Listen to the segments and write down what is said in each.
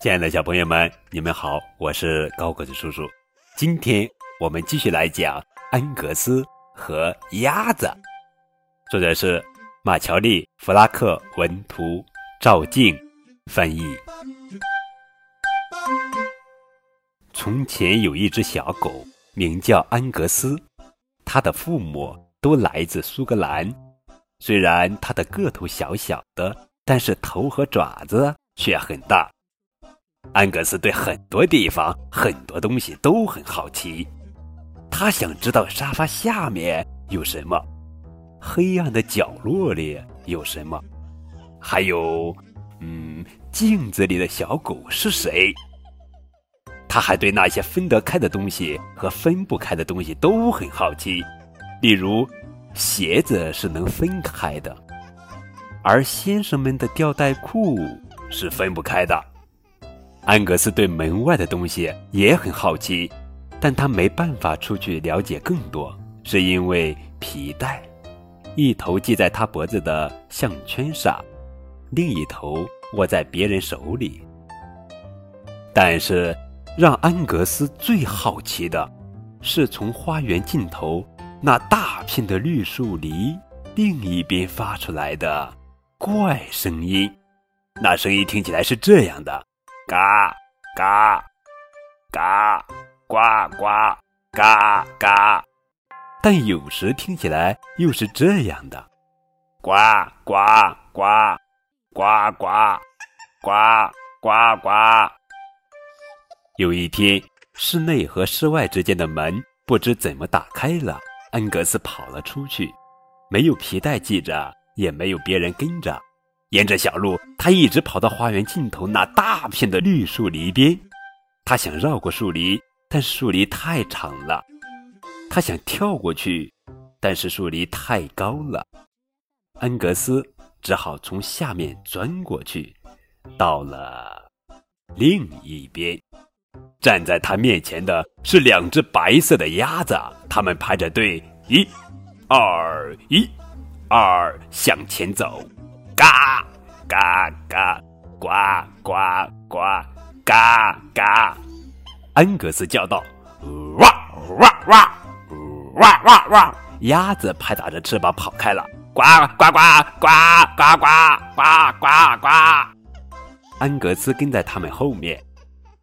亲爱的小朋友们，你们好，我是高个子叔叔。今天我们继续来讲安格斯和鸭子。作者是马乔丽·弗拉克文图，赵静翻译。从前有一只小狗，名叫安格斯，它的父母都来自苏格兰。虽然它的个头小小的，但是头和爪子却很大。安格斯对很多地方、很多东西都很好奇，他想知道沙发下面有什么，黑暗的角落里有什么，还有，嗯，镜子里的小狗是谁。他还对那些分得开的东西和分不开的东西都很好奇，例如，鞋子是能分开的，而先生们的吊带裤是分不开的。安格斯对门外的东西也很好奇，但他没办法出去了解更多，是因为皮带，一头系在他脖子的项圈上，另一头握在别人手里。但是，让安格斯最好奇的，是从花园尽头那大片的绿树篱另一边发出来的怪声音。那声音听起来是这样的。嘎嘎嘎，呱呱嘎嘎，但有时听起来又是这样的：呱呱呱呱呱呱呱呱。有一天，室内和室外之间的门不知怎么打开了，恩格斯跑了出去，没有皮带系着，也没有别人跟着。沿着小路，他一直跑到花园尽头那大片的绿树篱边。他想绕过树篱，但树篱太长了。他想跳过去，但是树篱太高了。安格斯只好从下面钻过去，到了另一边。站在他面前的是两只白色的鸭子，它们排着队，一、二、一、二，向前走。嘎嘎嘎，呱呱呱，嘎嘎！安格斯叫道：“哇哇哇，哇哇哇！”鸭子拍打着翅膀跑开了。呱呱呱呱呱呱呱呱呱！安格斯跟在他们后面。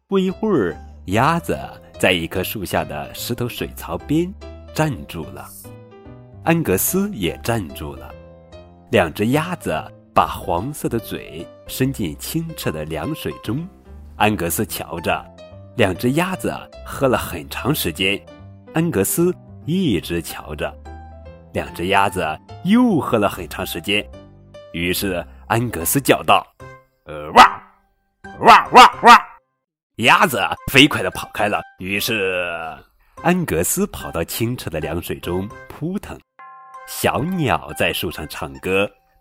不一会儿，鸭子在一棵树下的石头水槽边站住了，安格斯也站住了。两只鸭子。把黄色的嘴伸进清澈的凉水中，安格斯瞧着，两只鸭子喝了很长时间。安格斯一直瞧着，两只鸭子又喝了很长时间。于是安格斯叫道：“呃，哇，哇哇哇！”鸭子飞快地跑开了。于是安格斯跑到清澈的凉水中扑腾。小鸟在树上唱歌。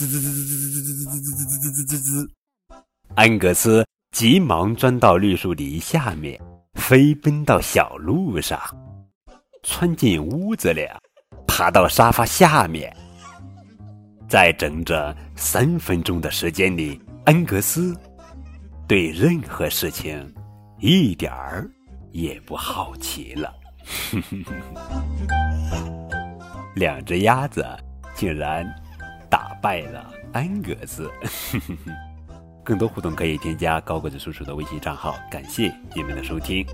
滋滋滋滋滋滋滋滋滋滋滋滋滋滋！安格斯急忙钻到绿树篱下面，飞奔到小路上，窜进屋子里，爬到沙发下面。在整整三分钟的时间里，安格斯对任何事情一点儿也不好奇了。两只鸭子竟然。打败了安格斯，更多互动可以添加高个子叔叔的微信账号。感谢你们的收听。